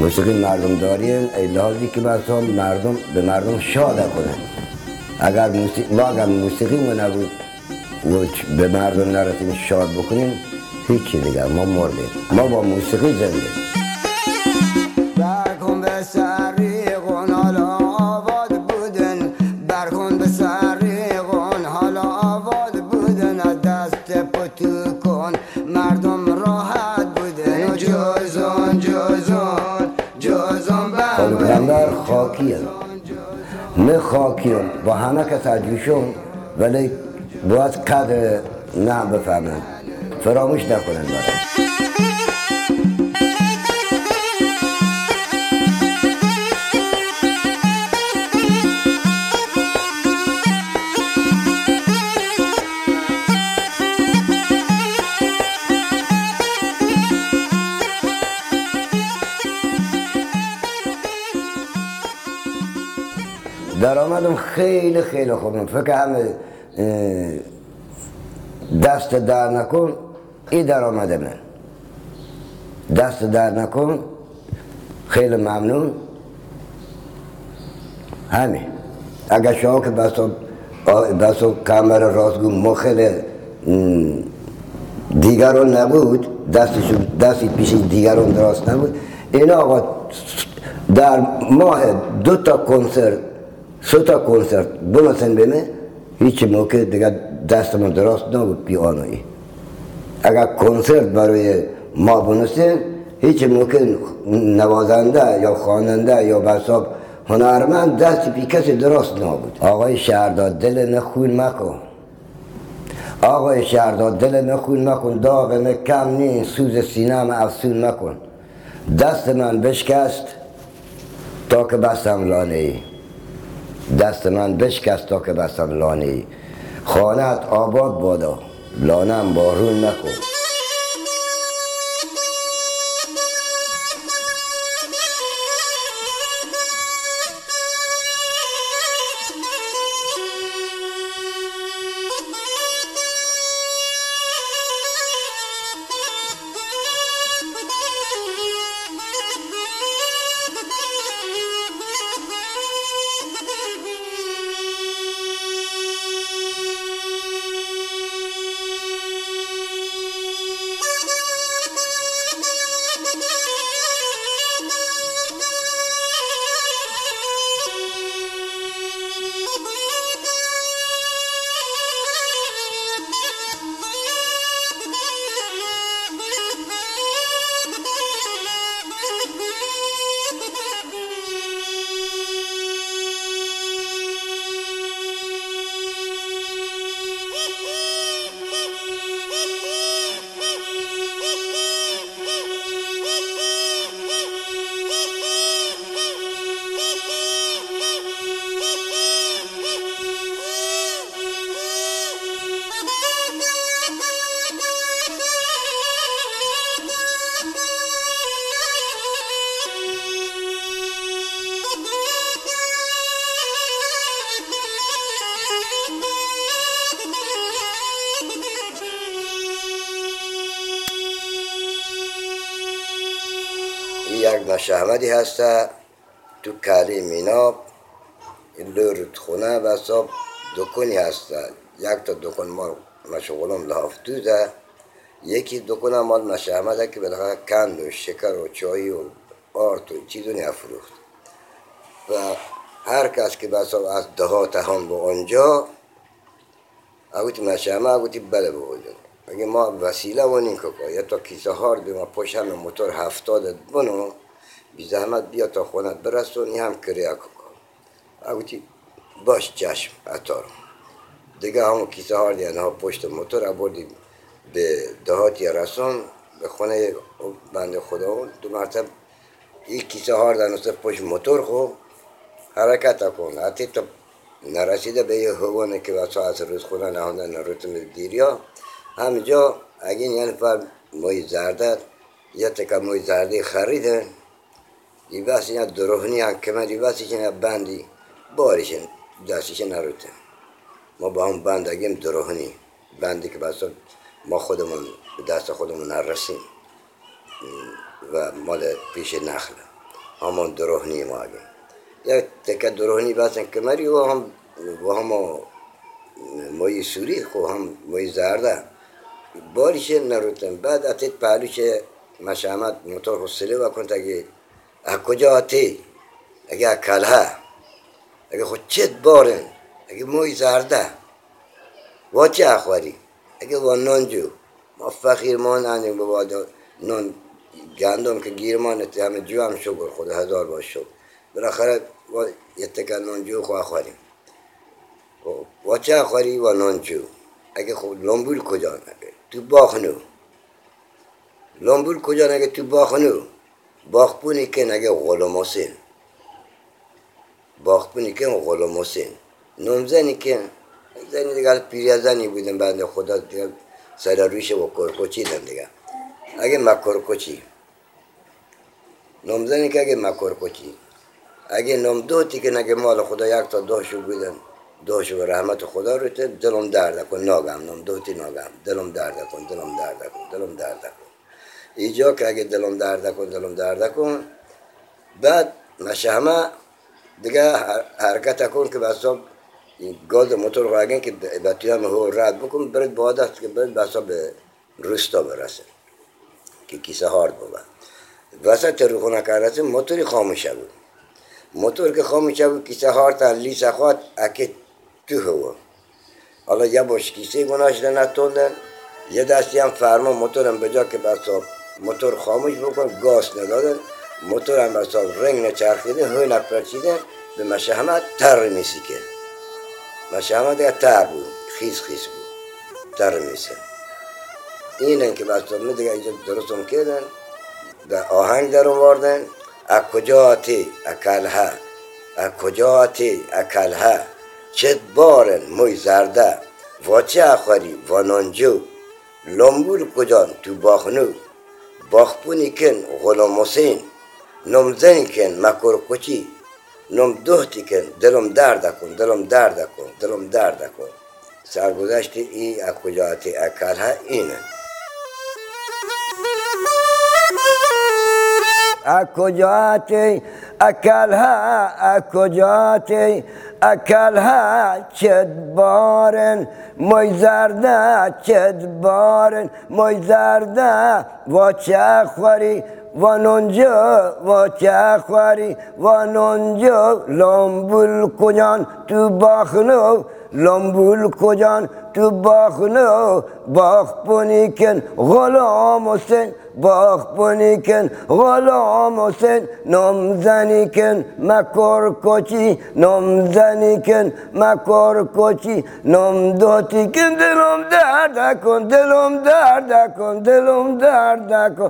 موسیقی مردم داری لازی که بسا مردم به مردم شاد کنه. اگر موسیقی ما اگر موسیقی ما نبود و به مردم نرسیم شاد بکنیم هیچی دیگر ما مردیم. ما با موسیقی زنده نه خاکی هم با همه کس عجوشم ولی باید قدر نه بفهمن. فراموش نکنن. برای درآمدم خیلی خیلی خوبم فکر همه دست در نکن این درآمد من. دست در نکن خیلی ممنون. همین. اگر شما که بسا بسا کمر راستگو مخل دیگران نبود دستشون دستی پیش دیگران درست نبود. این آقا در ماه دو تا کنسرت تا کنسرت بنوسن بینه هیچ موقع دیگه دستمون درست نبود پیانویی اگر کنسرت برای ما بنوسین هیچ موقع نوازنده یا خواننده یا بساب هنرمند دست پی درست نبود آقای شهرداد دل نخون مکن آقای شهرداد دل نخون مکن داغ من کم نیست سوز سینم افسون مکن دست من بشکست تا که بستم لانه دست من بشکست تا که بستم لانه ای خانت آباد بادا لانم بارون نکن. یک مشهمدی هسته تو کلی میناب لور خونه و صاحب دکونی هسته یک تا دکون ما مشغولم لحافتوزه یکی دکون مال مشهمده که بالاخره کند و شکر و چای و آرت و چیزو نفروخت. و هر کس که بس از دهات هم به اونجا اگوتی مشهمه اگوتی بله بودن اگه ما وسیله ونین که یا تا کیسه هار ما پشت همه موتور هفتاد بنو بی زحمت بیا تا خونت برسون این هم کریا که اگوتی باش چشم اتار دیگه همون کیسه هار دیگه پشت موتور بردیم به دهاتی رسون به خونه بند خدا دو مرتب یک کیسه هار در پشت موتور خو حرکت کن حتی تا نرسیده به یه هوانه که واسه از روز خونه نهاندن روتم دیریا همینجا اگه یه نفر موی زرده یه تکه موی زرده خریده. بس اینا دروهنی هم کمری بس اینا بندی باریشن دستش نروتن ما با هم بندگیم دروهنی بندی که بس ما خودمون به دست خودمون نرسیم. و مال پیش نخل. همون دروهنی ما اگه. یک تکه دروهنی بسن کمری و هم و هم مای سوری خو هم مای زرده. باریش نروتن. بعد اتت پهلوش مشامت موتور خسله و کنت اگه کجا آتی؟ اگه کلها اگه خود چت بارن اگه موی زرده. و چه اخواری اگه و نانجو. ما فقیر ما نانیم بابا. نان گندم که گیرمان همه جو هم شکر خدا هزار باش شد بالاخره یه تکن نانجو خو اخواریم و چه اخواری و نانجو. اگه خود لنبول کجا؟ نگه تو باخنو لنبول کجا نگه تو باخنو باخپونی که نگه غلوماسین باخپونی که غلوماسین نمزنی که زنی دیگه پیری زنی بودن بنده خدا دیگه سر رویش با کرکوچی دن دیگه. اگه مکرکوچی نمزنی که اگه مکرکوچی اگه نم دوتی که نگه مال خدا یک تا دوشو بودن دوشو به رحمت خدا رو دلم درد کن ناگم نم دوتی ناگم دلم درد کن دلم درد کن دلم درد کن اینجا که اگه دلم درد کن دلم درد کن بعد مشهمه دیگه حرکت کن که بسا گاز موتور رو اگه که توی همه هو رد بکن برد باید است که برد بسا به رستا برسه که کیسه هارد بود وسط روخونه کرده موتوری خاموشه بود. موتور که خاموشه بود کیسه هارد لیسه خواد اکه یه باش کیسه گناش نتوندن. یه دستی هم فرما موتورم به جا که بسا موتور خاموش بکن گاز ندادن. موتور هم رنگ نچرخیده های نپرچیده. به مشهمه تر میسیکه. مشهمه دیگه تر بود خیز خیز بود. تر میسه. اینه که بسا می دیگه اینجا درستم کردن. به آهنگ در آوردن. از کجا آتی اکلها. از کجا آتی اکلها. چت بارن موی زرده و چه اخواری و نانجو؟ لنبول کجان تو باخنو؟ باخپونی کن غلام حسین نم زنی کن مکر کچی نم دوهتی کن دلم درد کن دلم درد کن دلم درد کن. سرگذشت ای اکجات اکلها اینه. اکجات اکلها اکجات akalha ket borin mo'yzarda خوری و mo'yzarda vocha xori خوری vocha xori vanonjo lombul تو باخنو لامبول کجان تو باخنو باخ پونیکن غلام حسین باخ پونیکن غلام حسین. نام زنیکن مکار کچی نام زنیکن مکار کچی نام داتی کن دلم درد کن دلم درد کن دلم درد کن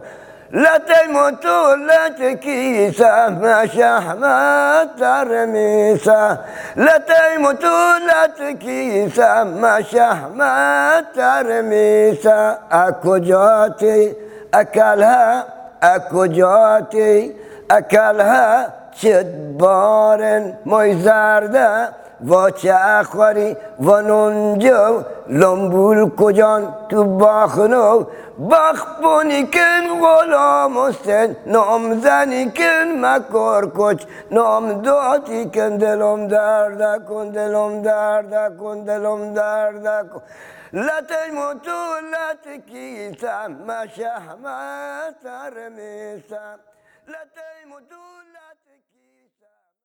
لا تموت ولا تكيسة ما شحمة ترميسة لا تموت ولا تكيسة ما شحمة ترميسة أكو جوتي أكلها أكو جوتي أكلها. شد بارن مي زردة و چه اخواری و نونجا لنبول کجان؟ تو باخنو باخ پونی کن غلام حسین. نام زنی کن مکار کچ نام داتی کن دلم درد کن دلم درد کن دلم درد کن لا تموتو لا تكيسا ما شهمت رميسا لا تموتو لا